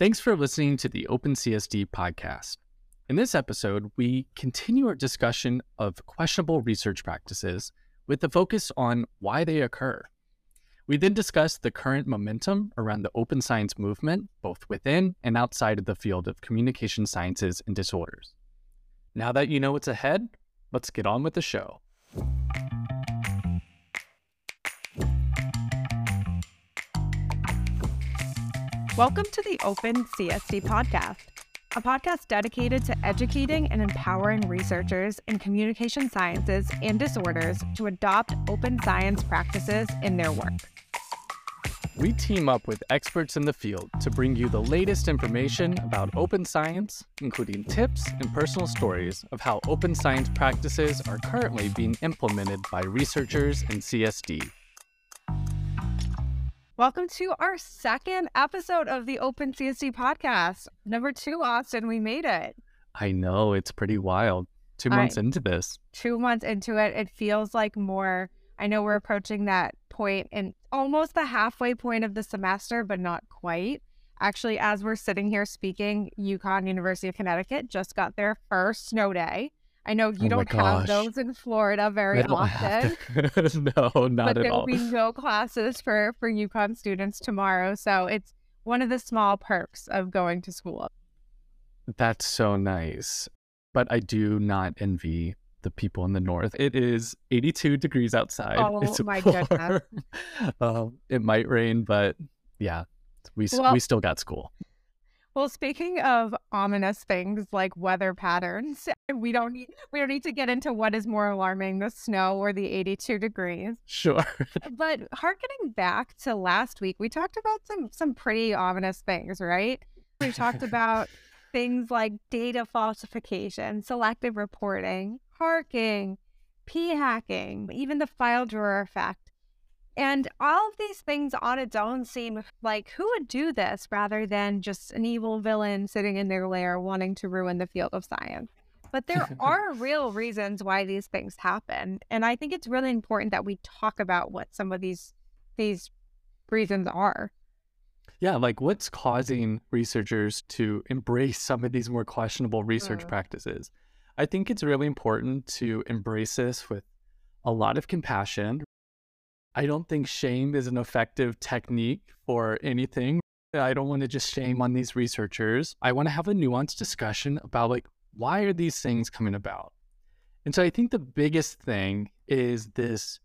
Thanks for listening to the OpenCSD podcast. In this episode, we continue our discussion of questionable research practices with the focus on why they occur. We then discuss the current momentum around the open science movement, both within and outside of the field of communication sciences and disorders. Now that you know what's ahead, let's get on with the show. Welcome to the Open CSD podcast, a podcast dedicated to educating and empowering researchers in communication sciences and disorders to adopt open science practices in their work. We team up with experts in the field to bring you the latest information about open science, including tips and personal stories of how open science practices are currently being implemented by researchers in CSD. Welcome to our second episode of the Open CSD podcast. Number two, Austin, we made it. I know, it's pretty wild. Two months into this. Two months into it, it feels like more. I know we're approaching that point and almost the halfway point of the semester, but not quite. Actually, as we're sitting here speaking, UConn University of Connecticut just got their first snow day. I know you oh don't have those in Florida very often. no, not but at there all. There will be no classes for for UConn students tomorrow, so it's one of the small perks of going to school. That's so nice, but I do not envy the people in the north. It is 82 degrees outside. Oh it's my warm. goodness! um, it might rain, but yeah, we well, we still got school. Well, speaking of ominous things like weather patterns, we don't need we don't need to get into what is more alarming, the snow or the 82 degrees. Sure. but harkening back to last week, we talked about some some pretty ominous things, right? We talked about things like data falsification, selective reporting, harking, p hacking, even the file drawer effect. And all of these things on its own seem like who would do this rather than just an evil villain sitting in their lair wanting to ruin the field of science. But there are real reasons why these things happen. And I think it's really important that we talk about what some of these these reasons are. Yeah, like what's causing researchers to embrace some of these more questionable research mm. practices? I think it's really important to embrace this with a lot of compassion, I don't think shame is an effective technique for anything. I don't want to just shame on these researchers. I want to have a nuanced discussion about like why are these things coming about? And so I think the biggest thing is this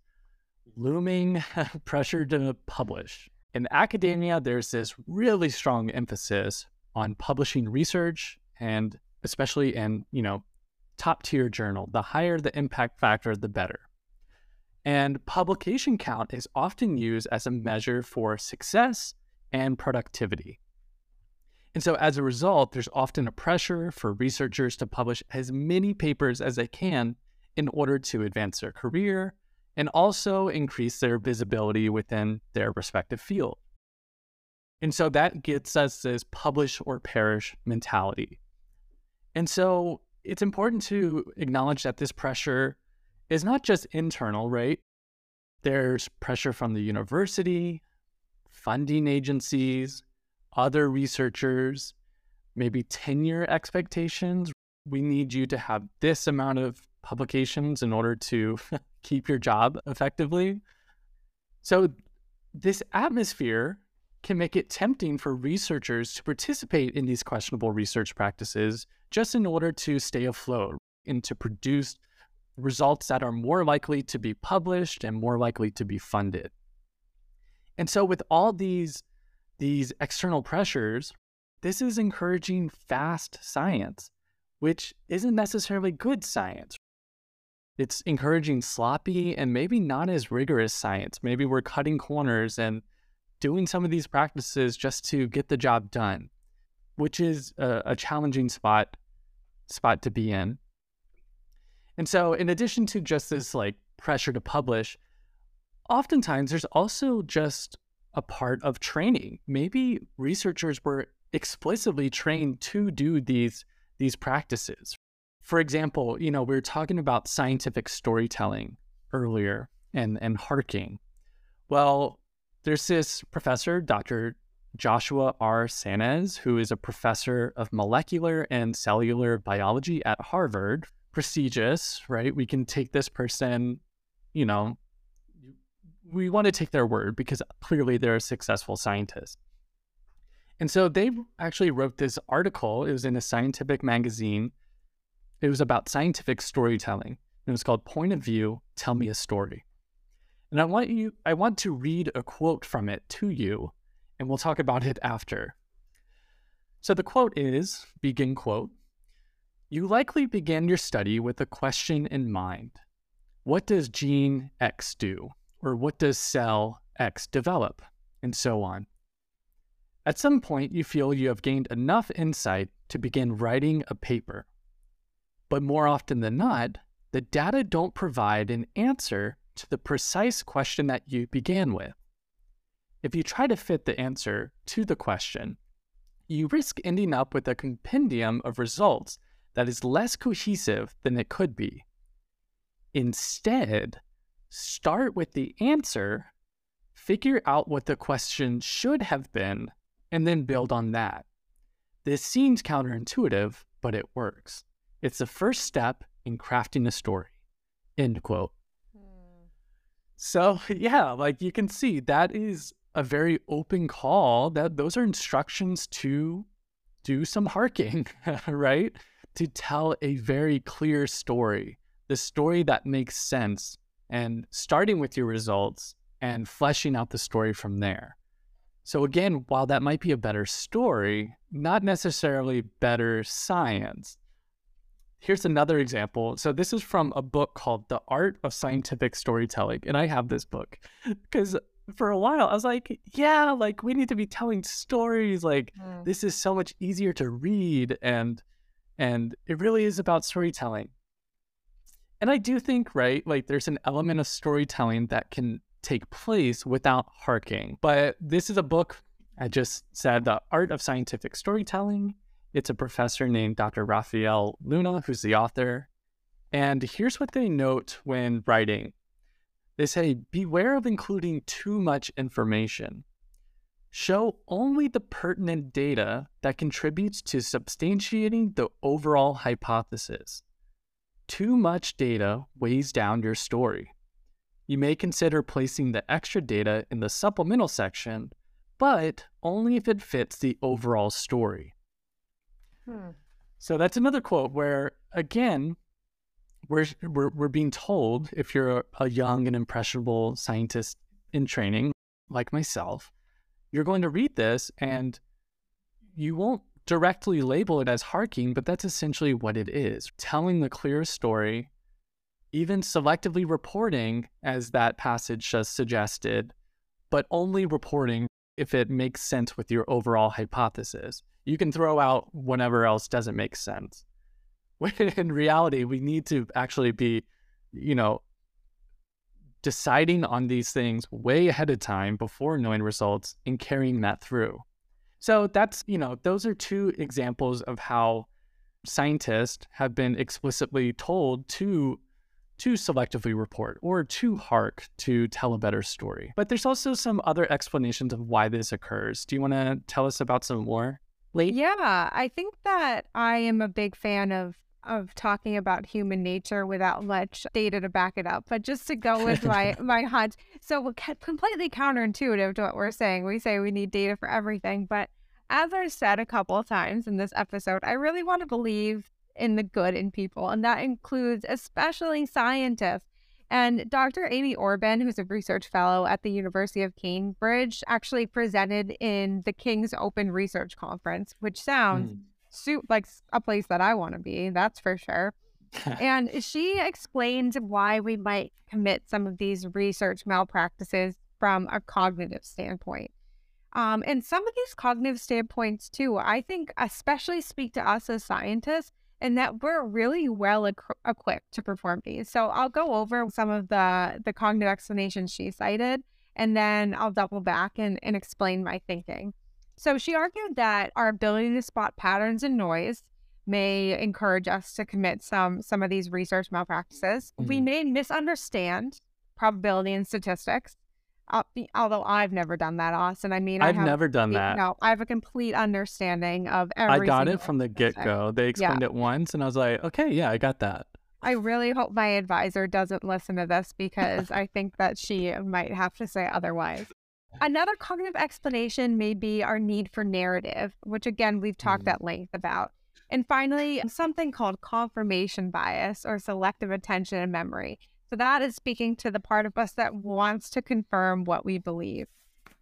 looming pressure to publish. In academia, there's this really strong emphasis on publishing research and especially in, you know, top tier journal. The higher the impact factor, the better. And publication count is often used as a measure for success and productivity. And so, as a result, there's often a pressure for researchers to publish as many papers as they can in order to advance their career and also increase their visibility within their respective field. And so that gets us this publish or perish mentality. And so it's important to acknowledge that this pressure is not just internal, right? There's pressure from the university, funding agencies, other researchers, maybe tenure expectations. We need you to have this amount of publications in order to keep your job effectively. So, this atmosphere can make it tempting for researchers to participate in these questionable research practices just in order to stay afloat and to produce results that are more likely to be published and more likely to be funded. And so with all these these external pressures, this is encouraging fast science, which isn't necessarily good science. It's encouraging sloppy and maybe not as rigorous science. Maybe we're cutting corners and doing some of these practices just to get the job done, which is a, a challenging spot spot to be in. And so, in addition to just this like pressure to publish, oftentimes there's also just a part of training. Maybe researchers were explicitly trained to do these these practices. For example, you know, we were talking about scientific storytelling earlier and and harking. Well, there's this professor, Dr. Joshua R. Sanes, who is a professor of molecular and cellular biology at Harvard. Prestigious, right? We can take this person, you know, we want to take their word because clearly they're a successful scientist. And so they actually wrote this article. It was in a scientific magazine. It was about scientific storytelling. And It was called Point of View, Tell Me a Story. And I want you I want to read a quote from it to you and we'll talk about it after. So the quote is begin quote You likely began your study with a question in mind What does gene X do? Or what does cell X develop? And so on. At some point, you feel you have gained enough insight to begin writing a paper. But more often than not, the data don't provide an answer to the precise question that you began with. If you try to fit the answer to the question, you risk ending up with a compendium of results that is less cohesive than it could be. Instead, start with the answer, figure out what the question should have been, and then build on that. This seems counterintuitive, but it works. It's the first step in crafting a story. End quote. Hmm. So, yeah, like you can see, that is a very open call that those are instructions to do some harking, right? To tell a very clear story, the story that makes sense, and starting with your results and fleshing out the story from there. So, again, while that might be a better story, not necessarily better science. Here's another example. So, this is from a book called The Art of Scientific Storytelling. And I have this book because for a while, I was like, yeah, like we need to be telling stories. Like mm. this is so much easier to read and and it really is about storytelling. And I do think, right, like there's an element of storytelling that can take place without harking. But this is a book I just said, The Art of Scientific Storytelling. It's a professor named Dr. Rafael Luna, who's the author. And here's what they note when writing they say, beware of including too much information. Show only the pertinent data that contributes to substantiating the overall hypothesis. Too much data weighs down your story. You may consider placing the extra data in the supplemental section, but only if it fits the overall story. Hmm. So that's another quote where, again, we're, we're, we're being told if you're a, a young and impressionable scientist in training, like myself, you're going to read this and you won't directly label it as harking, but that's essentially what it is telling the clearest story, even selectively reporting, as that passage just suggested, but only reporting if it makes sense with your overall hypothesis. You can throw out whatever else doesn't make sense. When in reality, we need to actually be, you know, deciding on these things way ahead of time before knowing results and carrying that through. So that's, you know, those are two examples of how scientists have been explicitly told to to selectively report or to hark to tell a better story. But there's also some other explanations of why this occurs. Do you want to tell us about some more? Yeah, I think that I am a big fan of of talking about human nature without much data to back it up. But just to go with my my hunch, so completely counterintuitive to what we're saying. We say we need data for everything, but as I said a couple of times in this episode, I really want to believe in the good in people, and that includes especially scientists. And Dr. Amy Orben, who's a research fellow at the University of Cambridge, actually presented in the King's Open Research Conference, which sounds mm suit like a place that I want to be, that's for sure. and she explained why we might commit some of these research malpractices from a cognitive standpoint. Um, and some of these cognitive standpoints, too, I think especially speak to us as scientists and that we're really well equipped to perform these. So I'll go over some of the, the cognitive explanations she cited, and then I'll double back and, and explain my thinking. So she argued that our ability to spot patterns in noise may encourage us to commit some some of these research malpractices. Mm-hmm. We may misunderstand probability and statistics. Uh, although I've never done that, Austin. I mean, I I've never done that. No, I have a complete understanding of everything. I got it from the get go. They explained it once, and I was like, okay, yeah, I got that. I really hope my advisor doesn't listen to this because I think that she might have to say otherwise. Another cognitive explanation may be our need for narrative, which again, we've talked Mm. at length about. And finally, something called confirmation bias or selective attention and memory. So that is speaking to the part of us that wants to confirm what we believe.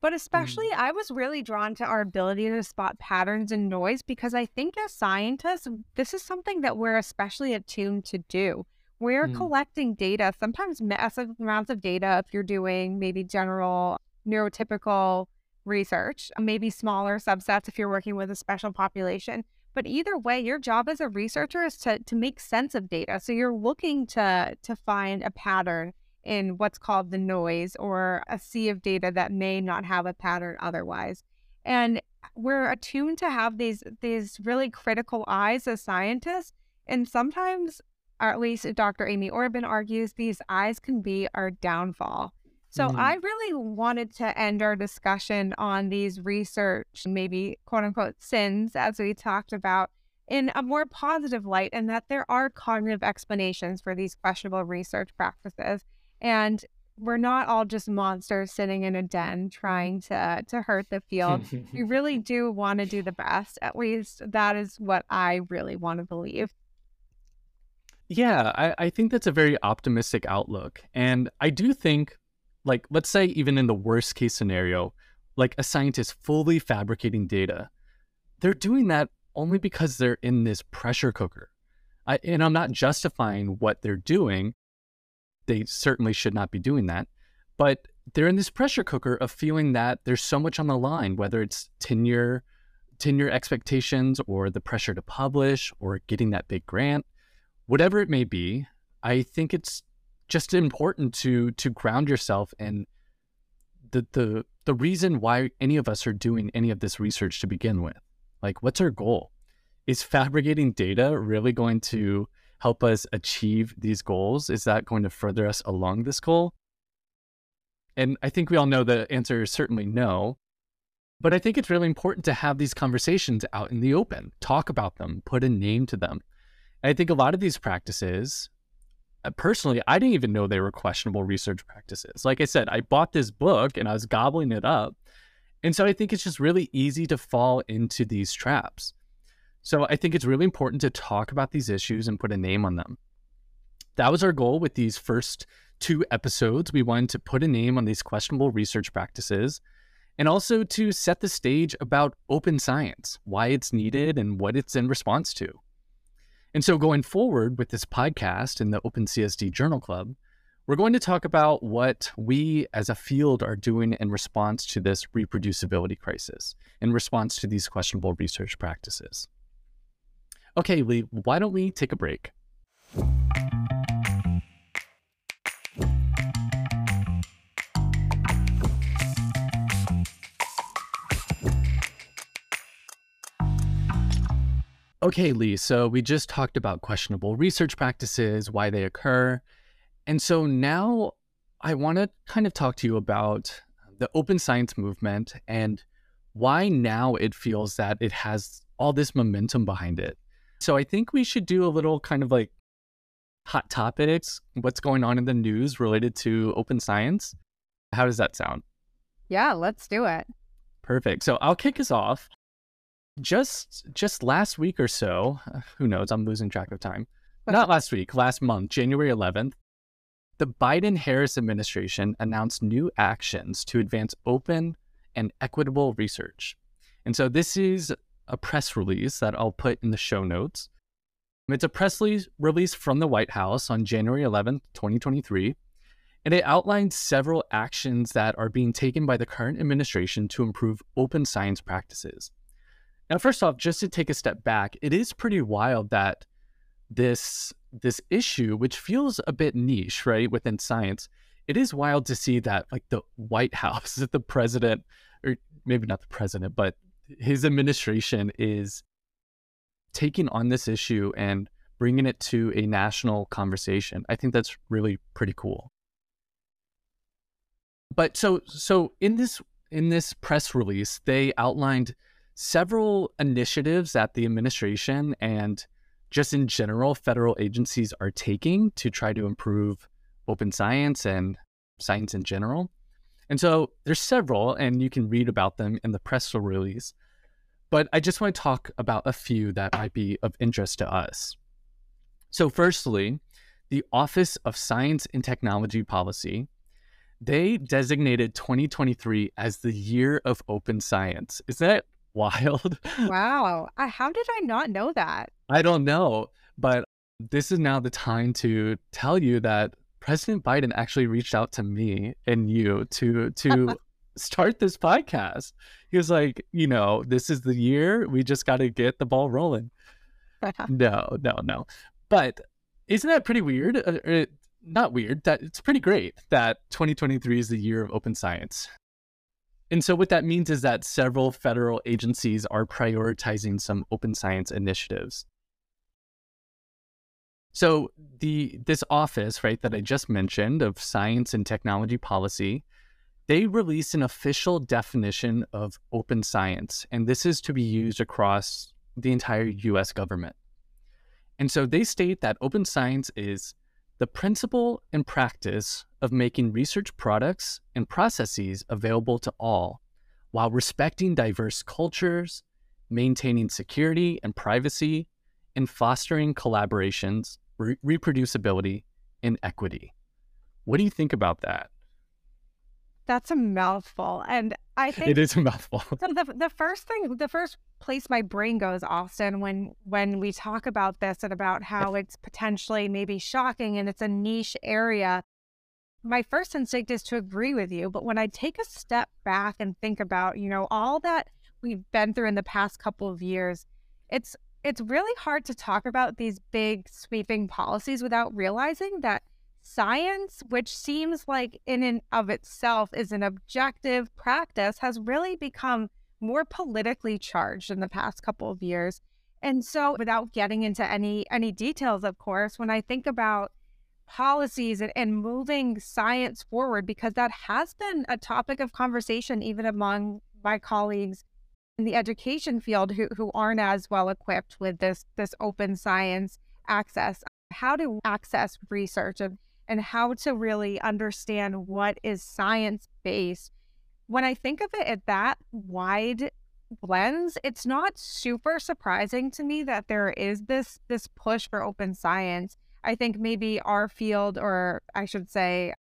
But especially, I was really drawn to our ability to spot patterns and noise because I think as scientists, this is something that we're especially attuned to do. We're Mm. collecting data, sometimes massive amounts of data if you're doing maybe general neurotypical research, uh, maybe smaller subsets if you're working with a special population. But either way, your job as a researcher is to, to make sense of data. So you're looking to to find a pattern in what's called the noise or a sea of data that may not have a pattern otherwise. And uh, we're attuned to have these these really critical eyes as scientists. And sometimes, or at least Dr. Amy Orben argues, these eyes can be our downfall. So Mhm. I really wanted to end our discussion on these research, maybe quote unquote sins, as we talked about, in a more positive light, and that there are cognitive explanations for these questionable research practices. And we're not all just monsters sitting in a den trying to to hurt the field. we really do want to do the best. At least that is what I really want to believe. Yeah, I, I think that's a very optimistic outlook. And I do think, like, let's say, even in the worst case scenario, like a scientist fully fabricating data, they're doing that only because they're in this pressure cooker. I, and I'm not justifying what they're doing. They certainly should not be doing that. But they're in this pressure cooker of feeling that there's so much on the line, whether it's tenure, tenure expectations, or the pressure to publish, or getting that big grant whatever it may be, I think it's just important to to ground yourself in the the the reason why any of us are doing any of this research to begin with. Like, what's our goal? Is fabricating data really going to help us achieve these goals? Is that going to further us along this goal? And I think we all know the answer is certainly no. But I think it's really important to have these conversations out in the open, talk about them, put a name to them. I think a lot of these practices, Uh, personally, I didn't even know they were questionable research practices. Like I said, I bought this book and I was gobbling it up. And so I think it's just really easy to fall into these traps. So I think it's really important to talk about these issues and put a name on them. That was our goal with these first two episodes. We wanted to put a name on these questionable research practices and also to set the stage about open science, why it's needed, and what it's in response to. And so, going forward with this podcast and the OpenCSD Journal Club, we're going to talk about what we as a field are doing in response to this reproducibility crisis, in response to these questionable research practices. Okay, Lee, why don't we take a break? Okay, Lee, so we just talked about questionable research practices, why they occur. And so now I want to kind of talk to you about the open science movement and why now it feels that it has all this momentum behind it. So I think we should do a little kind of like hot topics, what's going on in the news related to open science. How does that sound? Yeah, let's do it. Perfect. So I'll kick us off. Just just last week or so, uh, who knows, I'm losing track of time. Not last week, last month, January 11th, the Biden Harris administration announced new actions to advance open and equitable research. And so this is a press release that I'll put in the show notes. It's a press release release from the White House on January 11th, 2023. And it outlines several actions that are being taken by the current administration to improve open science practices. Now, first off, just to take a step back, it is pretty wild that this this issue, which feels a bit niche, right, within science, it is wild to see that like the White House, that the president, or maybe not the president, but his administration is taking on this issue and bringing it to a national conversation. I think that's really pretty cool. But so so in this in this press release, they outlined several initiatives that the administration and just in general federal agencies are taking to try to improve open science and science in general. And so there's several, and you can read about them in the press release. But I just want to talk about a few that might be of interest to us. So, firstly, the Office of Science and Technology Policy, they designated 2023 as the year of open science. Is that wild? Wow. how did I not know that? I don't know, but this is now the time to tell you that President Biden actually reached out to me and you to to start this podcast. He was like, you know, this is the year. We just got to get the ball rolling. no, no, no. But isn't that pretty weird? Uh, not weird. That it's pretty great that 2023 is the year of open science. And so what that means is that several federal agencies are prioritizing some open science initiatives. So the this office, right, that I just mentioned of science and technology policy, they released an official definition of open science, and this is to be used across the entire US government. And so they state that open science is the principle and practice of making research products and processes available to all while respecting diverse cultures, maintaining security and privacy, and fostering collaborations re- reproducibility, and equity. What do you think about that? That's a mouthful. And I think it is a mouthful. so the the first thing the first place my brain goes, Austin, when when we talk about this and about how it's potentially maybe shocking and it's a niche area, my first instinct is to agree with you. But when I take a step back and think about, you know, all that we've been through in the past couple of years, it's it's really hard to talk about these big sweeping policies without realizing that science, which seems like in and of itself is an objective practice, has really become more politically charged in the past couple of years. And so without getting into any any details, of course, when I think about policies and, and moving science forward, because that has been a topic of conversation even among my colleagues in the education field who, who aren't as well equipped with this this open science access how to access research and, and how to really understand what is science based when i think of it at that wide lens it's not super surprising to me that there is this this push for open science i think maybe our field or i should say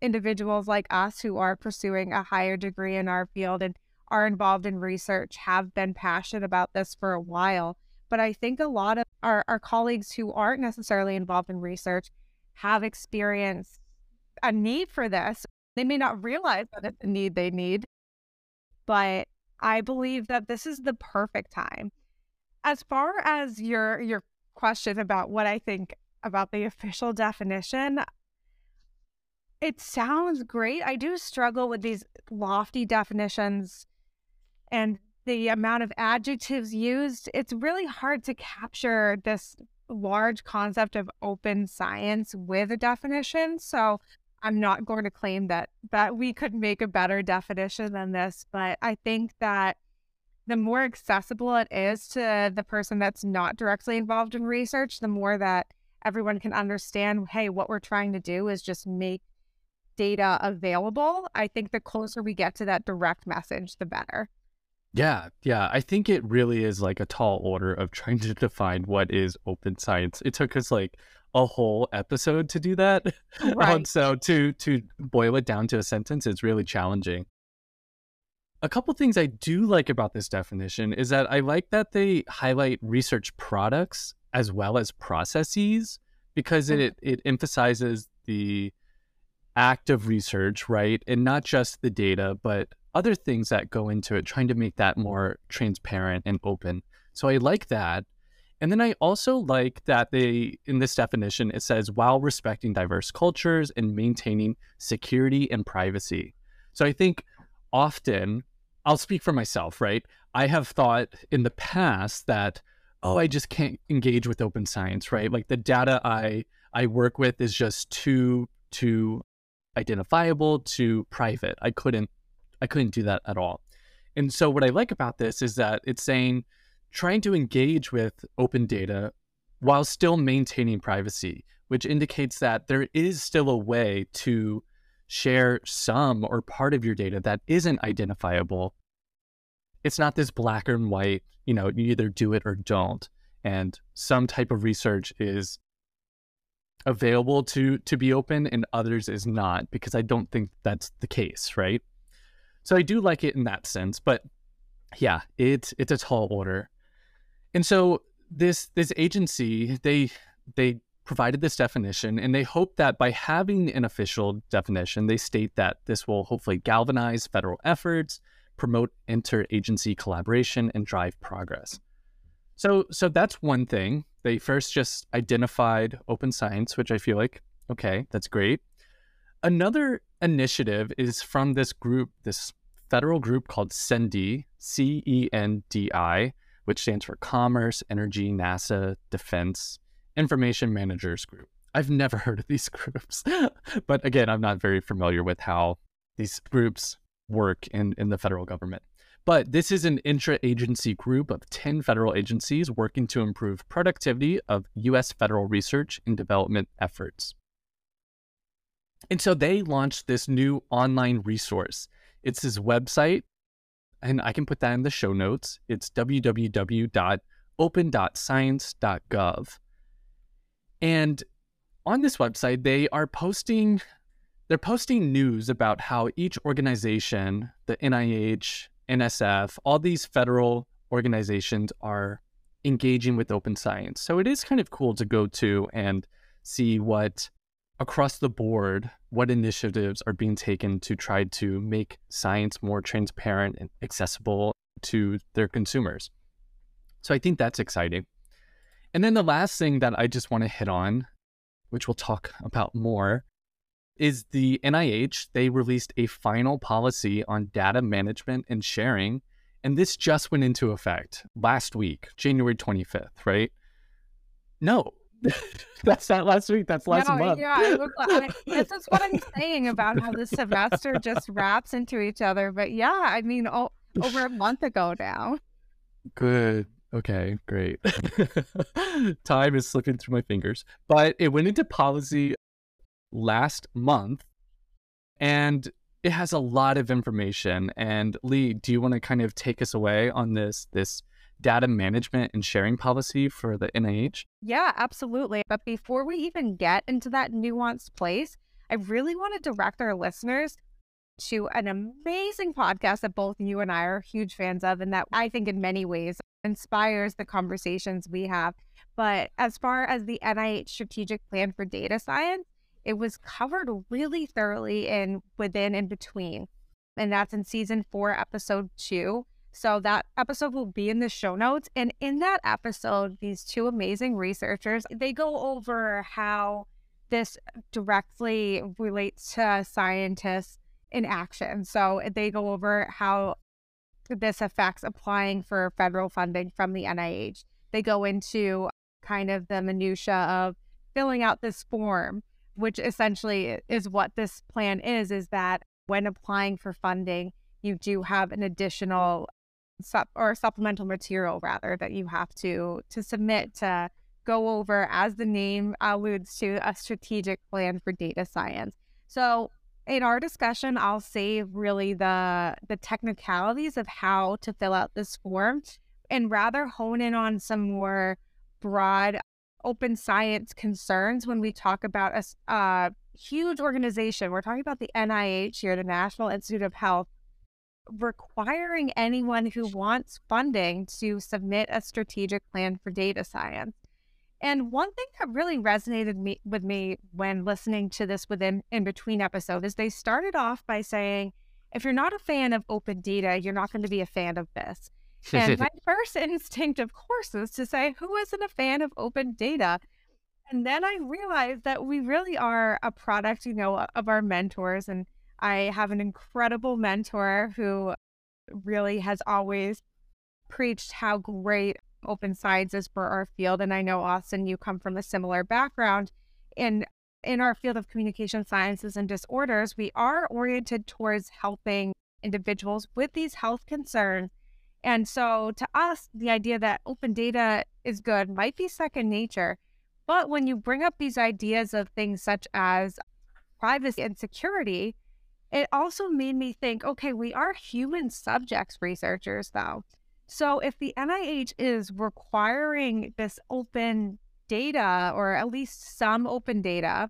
individuals like us who are pursuing a higher degree in our field and are involved in research have been passionate about this for a while. But I think a lot of our, our colleagues who aren't necessarily involved in research have experienced a need for this. They may not realize that it's a need they need, but I believe that this is the perfect time. As far as your your question about what I think about the official definition, it sounds great. I do struggle with these lofty definitions and the amount of adjectives used, it's really hard to capture this large concept of open science with a definition. So I'm not going to claim that that we could make a better definition than this, but I think that the more accessible it is to the person that's not directly involved in research, the more that everyone can understand, hey, what we're trying to do is just make data available. I think the closer we get to that direct message, the better. Yeah, yeah. I think it really is like a tall order of trying to define what is open science. It took us like a whole episode to do that. Um, right. Um, so to to boil it down to a sentence is really challenging. A couple things I do like about this definition is that I like that they highlight research products as well as processes because it mm-hmm. it emphasizes the act of research, right? And not just the data, but other things that go into it, trying to make that more transparent and open. So I like that. And then I also like that they, in this definition, it says while respecting diverse cultures and maintaining security and privacy. So I think often, I'll speak for myself, right? I have thought in the past that, oh, I just can't engage with open science, right? Like the data I I work with is just too too identifiable too private. I couldn't I couldn't do that at all. And so what I like about this is that it's saying trying to engage with open data while still maintaining privacy, which indicates that there is still a way to share some or part of your data that isn't identifiable. It's not this black and white, you know, you either do it or don't. And some type of research is available to to be open and others is not because I don't think that's the case, right? So I do like it in that sense, but yeah, it's it's a tall order. And so this this agency, they they provided this definition and they hope that by having an official definition, they state that this will hopefully galvanize federal efforts, promote interagency collaboration and drive progress. So so that's one thing. They first just identified open science, which I feel like okay, that's great. Another initiative is from this group, this federal group called CENDI, C E N D I, which stands for Commerce, Energy, NASA, Defense, Information Managers Group. I've never heard of these groups, but again, I'm not very familiar with how these groups work in, in the federal government. But this is an intra-agency group of 10 federal agencies working to improve productivity of U.S. federal research and development efforts. And so they launched this new online resource. It's this website and I can put that in the show notes. It's www.open.science.gov. And on this website, they are posting they're posting news about how each organization, the NIH, NSF, all these federal organizations are engaging with open science. So it is kind of cool to go to and see what across the board what initiatives are being taken to try to make science more transparent and accessible to their consumers. So I think that's exciting. And then the last thing that I just want to hit on, which we'll talk about more, is the NIH. They released a final policy on data management and sharing. And this just went into effect last week, January 25th, right? No, that's not last week. That's last no, month. Yeah, I, this is what I'm saying about how the semester just wraps into each other. But yeah, I mean, oh, over a month ago now. Good. Okay, great. Time is slipping through my fingers. But it went into policy last month and it has a lot of information. And Lee, do you want to kind of take us away on this this data management and sharing policy for the NIH? Yeah, absolutely. But before we even get into that nuanced place, I really want to direct our listeners to an amazing podcast that both you and I are huge fans of, and that I think in many ways inspires the conversations we have. But as far as the NIH strategic plan for data science, it was covered really thoroughly in within and between. And that's in season four, episode two. So that episode will be in the show notes. And in that episode, these two amazing researchers, they go over how this directly relates to scientists in action. So they go over how this affects applying for federal funding from the NIH. They go into kind of the minutia of filling out this form, which essentially is what this plan is, is that when applying for funding, you do have an additional sup- or supplemental material rather that you have to to submit to go over as the name alludes to a strategic plan for data science. So in our discussion, I'll save really the the technicalities of how to fill out this form and rather hone in on some more broad open science concerns when we talk about a, a uh, huge organization. We're talking about the NIH here, the National Institute of Health, requiring anyone who wants funding to submit a strategic plan for data science. And one thing that really resonated me, with me when listening to this within in between episode is they started off by saying, if you're not a fan of open data, you're not going to be a fan of this. And my first instinct, of course, is to say, who isn't a fan of open data? And then I realized that we really are a product, you know, of our mentors and I have an incredible mentor who really has always preached how great open science is for our field. And I know, Austin, you come from a similar background. And in our field of communication sciences and disorders, we are oriented towards helping individuals with these health concerns. And so to us, the idea that open data is good might be second nature. But when you bring up these ideas of things such as privacy and security, it also made me think okay, we are human subjects researchers, though. So if the NIH is requiring this open data or at least some open data,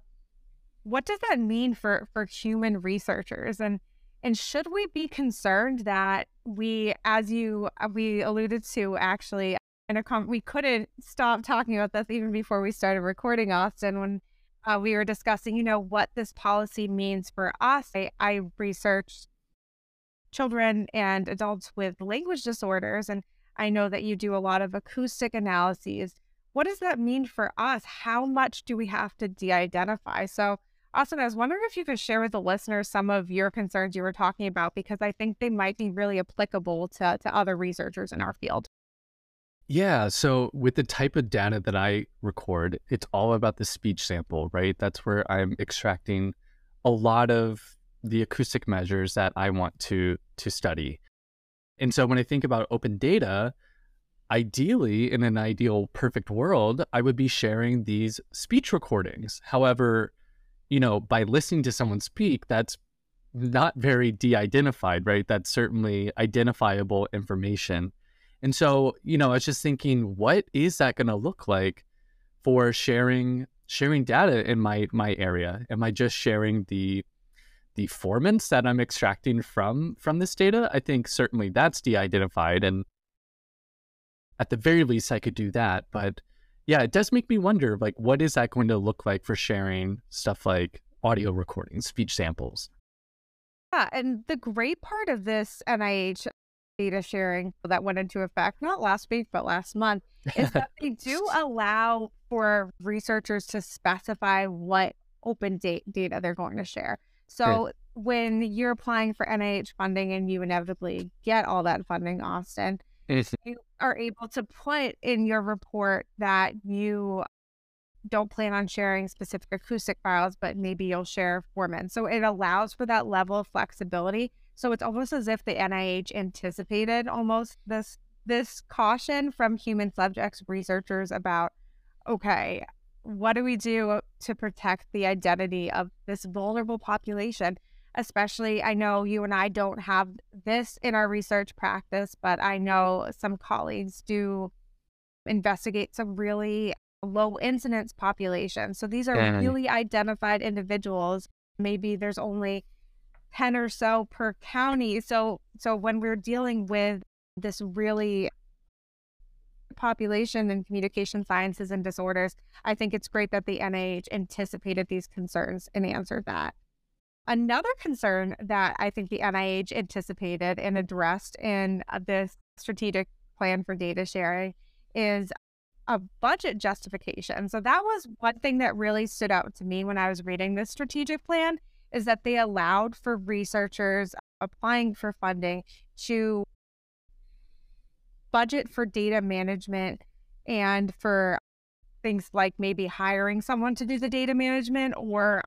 what does that mean for, for human researchers? And and should we be concerned that we, as you uh, we alluded to actually in a com- we couldn't stop talking about this even before we started recording, Austin, when uh, we were discussing, you know, what this policy means for us. I, I researched children and adults with language disorders, and I know that you do a lot of acoustic analyses. What does that mean for us? How much do we have to de identify? So, Austin, I was wondering if you could share with the listeners some of your concerns you were talking about, because I think they might be really applicable to, to other researchers in our field. Yeah. So with the type of data that I record, it's all about the speech sample, right? That's where I'm extracting a lot of the acoustic measures that I want to to study. And so when I think about open data, ideally in an ideal perfect world, I would be sharing these speech recordings. However, you know, by listening to someone speak, that's not very de-identified, right? That's certainly identifiable information. And so, you know, I was just thinking, what is that going to look like for sharing sharing data in my my area? Am I just sharing the the formants that I'm extracting from from this data? I think certainly that's de-identified, and at the very least, I could do that. But yeah, it does make me wonder, like, what is that going to look like for sharing stuff like audio recordings, speech samples? Yeah, and the great part of this NIH data sharing that went into effect not last week but last month is that they do allow for researchers to specify what open date data they're going to share. So Good. when you're applying for NIH funding and you inevitably get all that funding, Austin, you are able to put in your report that you don't plan on sharing specific acoustic files, but maybe you'll share formants. So it allows for that level of flexibility so it's almost as if the NIH anticipated almost this this caution from human subjects researchers about okay, what do we do to protect the identity of this vulnerable population? Especially, I know you and I don't have this in our research practice, but I know some colleagues do investigate some really low incidence populations. So these are really identified individuals. Maybe there's only 10 or so per county. So so when we're dealing with this really population and communication sciences and disorders, I think it's great that the NIH anticipated these concerns and answered that. Another concern that I think the NIH anticipated and addressed in uh, this strategic plan for data sharing is a budget justification. So that was one thing that really stood out to me when I was reading this strategic plan is that they allowed for researchers applying for funding to budget for data management and for things like maybe hiring someone to do the data management or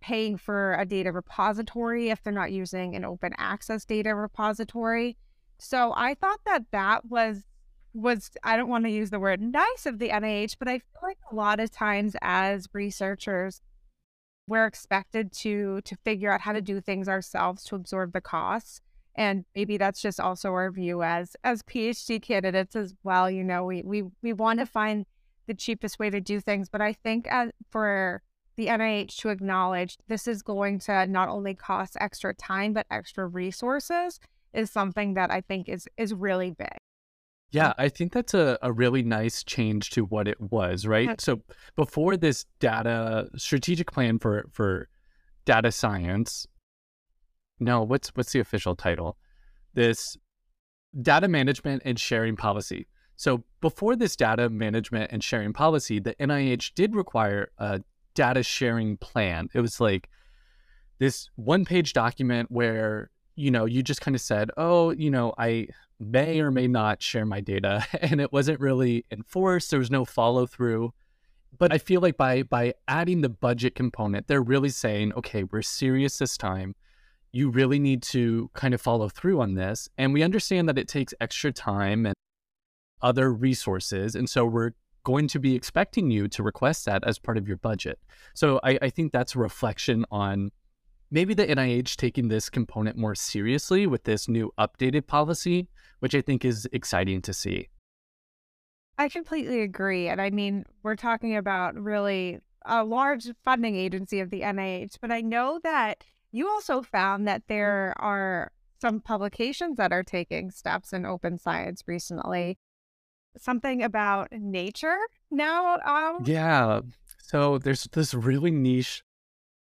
paying for a data repository if they're not using an open access data repository. So I thought that that was was I don't want to use the word nice of the NIH, but I feel like a lot of times as researchers we're expected to to figure out how to do things ourselves to absorb the costs and maybe that's just also our view as as phd candidates as well you know we we, we want to find the cheapest way to do things but i think as, for the nih to acknowledge this is going to not only cost extra time but extra resources is something that i think is is really big yeah, I think that's a, a really nice change to what it was, right? So before this data strategic plan for for data science, no, what's what's the official title? This data management and sharing policy. So before this data management and sharing policy, the NIH did require a data sharing plan. It was like this one page document where, you know, you just kind of said, oh, you know, I may or may not share my data. And it wasn't really enforced. There was no follow through. But I feel like by by adding the budget component, they're really saying, okay, we're serious this time. You really need to kind of follow through on this. And we understand that it takes extra time and other resources. And so we're going to be expecting you to request that as part of your budget. So I, I think that's a reflection on maybe the NIH taking this component more seriously with this new updated policy, which I think is exciting to see. I completely agree. And I mean, we're talking about really a large funding agency of the NIH, but I know that you also found that there are some publications that are taking steps in open science recently. Something about nature now. Um... Yeah. So there's this really niche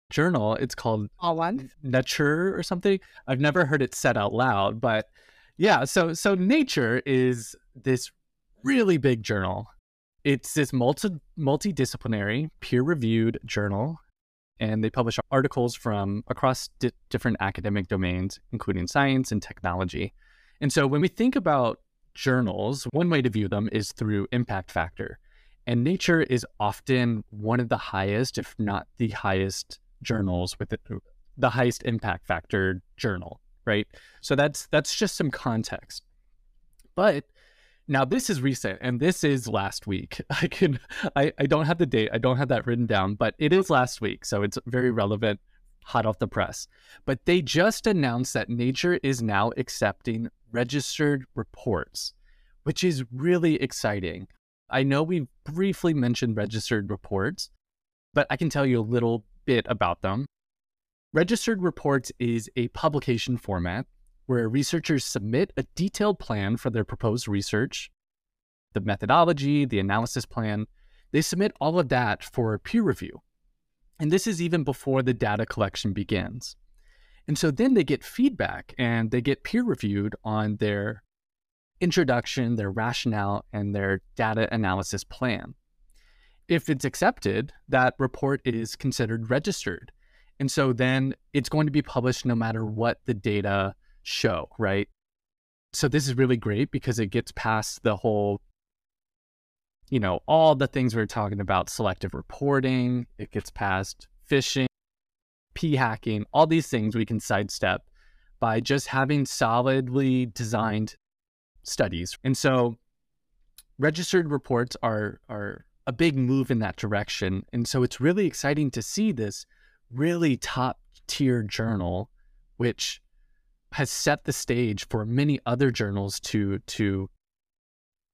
journal. It's called All One Nature or something. I've never heard it said out loud, but yeah. So so Nature is this really big journal. It's this multi multidisciplinary, peer reviewed journal, and they publish articles from across di- different academic domains, including science and technology. And so when we think about journals, one way to view them is through impact factor. And Nature is often one of the highest, if not the highest, journals with the, highest impact factor journal, right? So that's that's just some context. But now this is recent and this is last week. I can I, I don't have the date, I don't have that written down, but it is last week, so it's very relevant, hot off the press. But they just announced that Nature is now accepting registered reports, which is really exciting. I know we briefly mentioned registered reports, but I can tell you a little bit about them. Registered reports is a publication format where researchers submit a detailed plan for their proposed research, the methodology, the analysis plan. They submit all of that for peer review. And this is even before the data collection begins. And so then they get feedback and they get peer reviewed on their introduction, their rationale, and their data analysis plan. If it's accepted, that report is considered registered. And so then it's going to be published no matter what the data show, right? So this is really great because it gets past the whole, you know, all the things we are talking about selective reporting, it gets past fishing, p hacking, all these things we can sidestep by just having solidly designed studies. And so registered reports are are a big move in that direction. And so it's really exciting to see this really top tier journal, which has set the stage for many other journals to to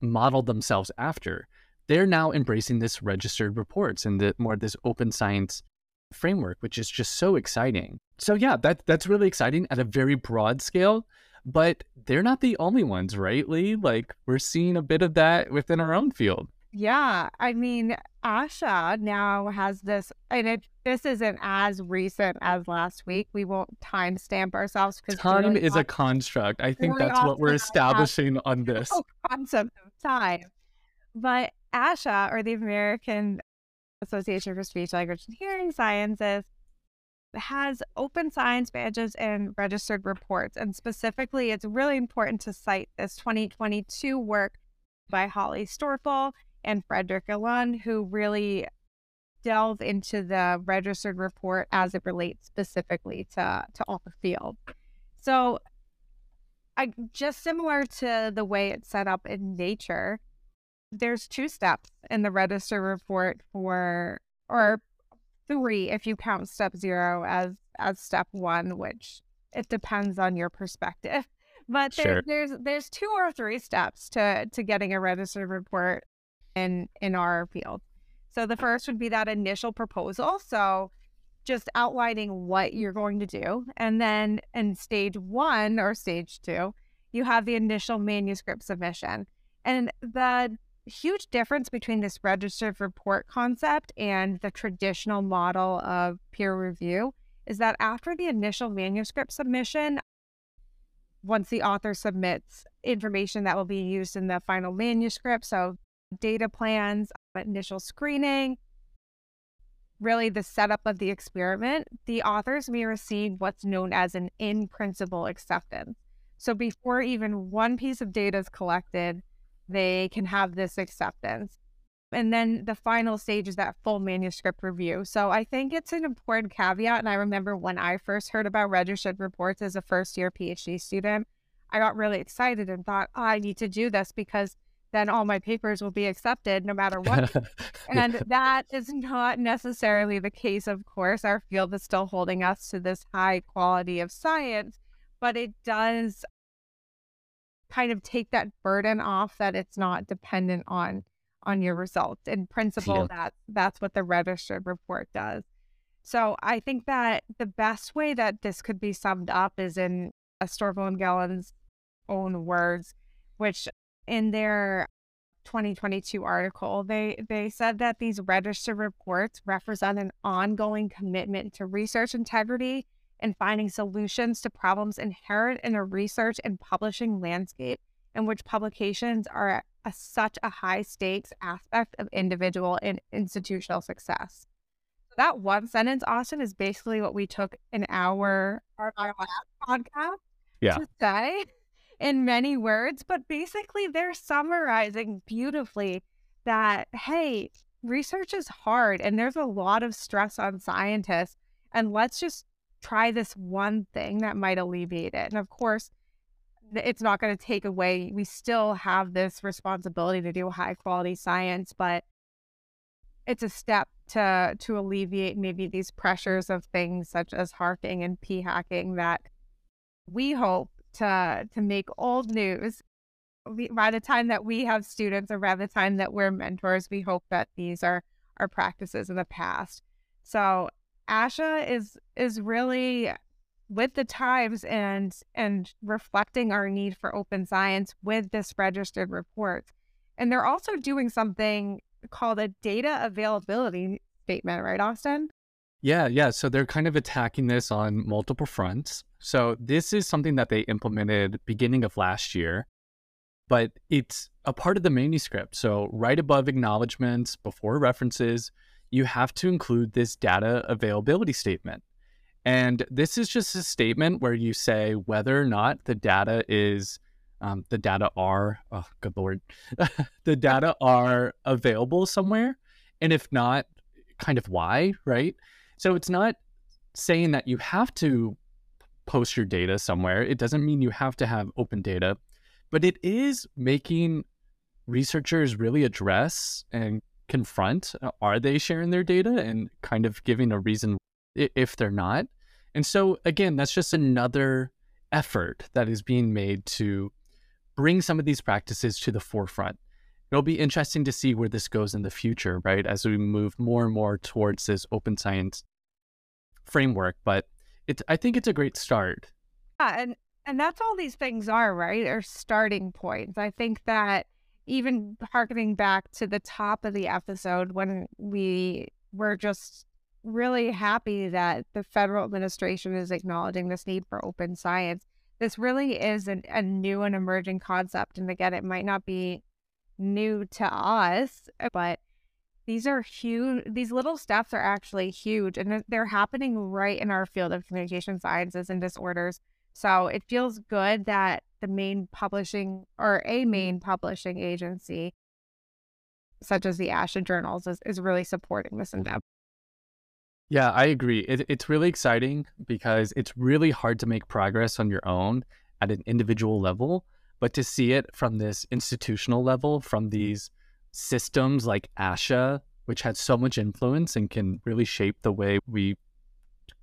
model themselves after. They're now embracing this registered reports and the more this open science framework, which is just so exciting. So yeah, that that's really exciting at a very broad scale. But they're not the only ones, right, Lee? Like we're seeing a bit of that within our own field. Yeah, I mean, ASHA now has this, and it this isn't as recent as last week. We won't timestamp ourselves because time is a construct. I think that's what we're establishing on this concept of time. But ASHA, or the American Association for Speech, Language, and Hearing Sciences, has open science badges and registered reports. And specifically, it's really important to cite this 2022 work by Holly Storkel and Frederick Gallun, who really delve into the registered report as it relates specifically to, to all the field. So, I, just similar to the way it's set up in nature, there's two steps in the registered report for, or three if you count step zero as as step one, which it depends on your perspective. But there, sure. there's there's two or three steps to to getting a registered report in in our field. So the first would be that initial proposal. So just outlining what you're going to do. And then in stage one or stage two, you have the initial manuscript submission. And the huge difference between this registered report concept and the traditional model of peer review is that after the initial manuscript submission, once the author submits information that will be used in the final manuscript, so data plans, initial screening, really the setup of the experiment, the authors may receive what's known as an in principle acceptance. So before even one piece of data is collected, they can have this acceptance. And then the final stage is that full manuscript review. So I think it's an important caveat. And I remember when I first heard about registered reports as a first year PhD student, I got really excited and thought, oh, I need to do this because then all my papers will be accepted no matter what. and that is not necessarily the case, of course. Our field is still holding us to this high quality of science, but it does kind of take that burden off that it's not dependent on on your results. In principle, yeah. that that's what the registered report does. So I think that the best way that this could be summed up is in Storkel and Gallun's own words, which in their 2022 article, they they said that these registered reports represent an ongoing commitment to research integrity and finding solutions to problems inherent in a research and publishing landscape in which publications are a, such a high stakes aspect of individual and institutional success. So that one sentence, Austin, is basically what we took an in our, our podcast yeah. to say in many words, but basically they're summarizing beautifully that, hey, research is hard and there's a lot of stress on scientists. And let's just try this one thing that might alleviate it. And of course, it's not going to take away, we still have this responsibility to do high quality science, but it's a step to to alleviate maybe these pressures of things such as HARKing and p hacking that we hope to to make old news. We, by the time that we have students or by the time that we're mentors we hope that these are are practices in the past. So asha is is really with the times and and reflecting our need for open science with this registered report. And they're also doing something called a data availability statement right austin yeah, yeah. So they're kind of attacking this on multiple fronts. So this is something that they implemented beginning of last year, but it's a part of the manuscript. So right above acknowledgments, before references, you have to include this data availability statement. And this is just a statement where you say whether or not the data is um, the data are oh good lord the data are available somewhere and if not kind of why right so it's not saying that you have to post your data somewhere. It doesn't mean you have to have open data, but it is making researchers really address and confront uh, are they sharing their data and kind of giving a reason if they're not. And so, again, that's just another effort that is being made to bring some of these practices to the forefront. It'll be interesting to see where this goes in the future, right? As we move more and more towards this open science framework, but it's I think it's a great start. Yeah, and and that's all these things are, right? Are starting points. I think that even harkening back to the top of the episode when we were just really happy that the federal administration is acknowledging this need for open science. This really is an, a new and emerging concept. And again, it might not be new to us, but these are huge these little steps are actually huge and they're happening right in our field of communication sciences and disorders. So it feels good that the main publishing or a main publishing agency such as the asha journals is, is really supporting this endeavor yeah i agree. It, it's really exciting because it's really hard to make progress on your own at an individual level but to see it from this institutional level from mm-hmm. these systems like ASHA, which had so much influence and can really shape the way we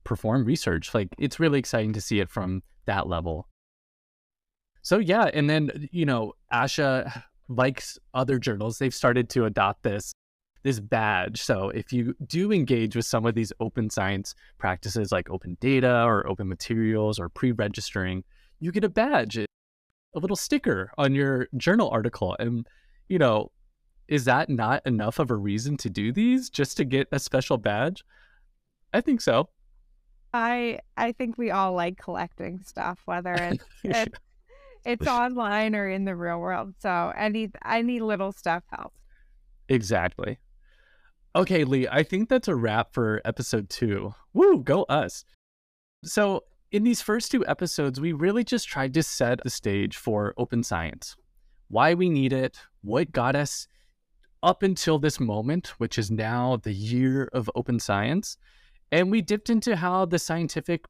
perform research. Like it's really exciting to see it from that level. So yeah, and then you know, ASHA likes other journals, they've started to adopt this this badge. So if you do engage with some of these open science practices like open data or open materials or pre-registering, you get a badge, a little sticker on your journal article. And you know, is that not enough of a reason to do these just to get a special badge? I think so. I I think we all like collecting stuff, whether it's it's, it's online or in the real world. So any any little stuff helps. Exactly. Okay, Lee, I think that's a wrap for episode two. Woo, go us. So in these first two episodes, we really just tried to set the stage for open science. Why we need it, what got us up until this moment, which is now the year of open science. And we dipped into how the scientific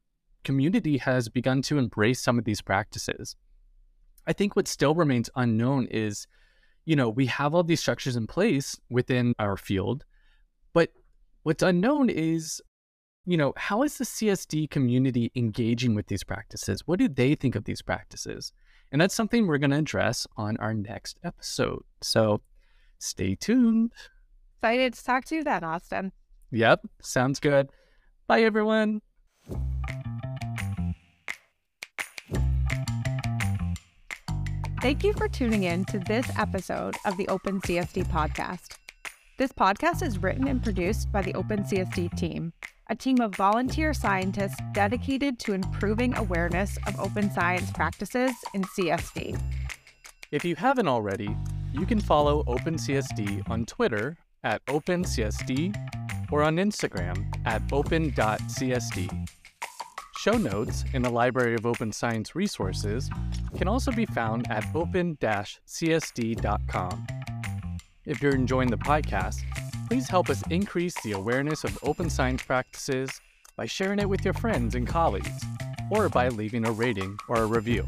community has begun to embrace some of these practices. I think what still remains unknown is, you know, we have all these structures in place within our field, but what's unknown is, you know, how is the CSD community engaging with these practices? What do they think of these practices? And that's something we're going to address on our next episode. So stay tuned. Excited to talk to you then, Austin. Yep, sounds good. Bye, everyone. Thank you for tuning in to this episode of the Open CSD podcast. This podcast is written and produced by the Open CSD team, a team of volunteer scientists dedicated to improving awareness of open science practices in CSD. If you haven't already, you can follow OpenCSD on Twitter at OpenCSD or on Instagram at open.csd. Show notes in the Library of Open Science Resources can also be found at open-csd.com. If you're enjoying the podcast, please help us increase the awareness of open science practices by sharing it with your friends and colleagues, or by leaving a rating or a review.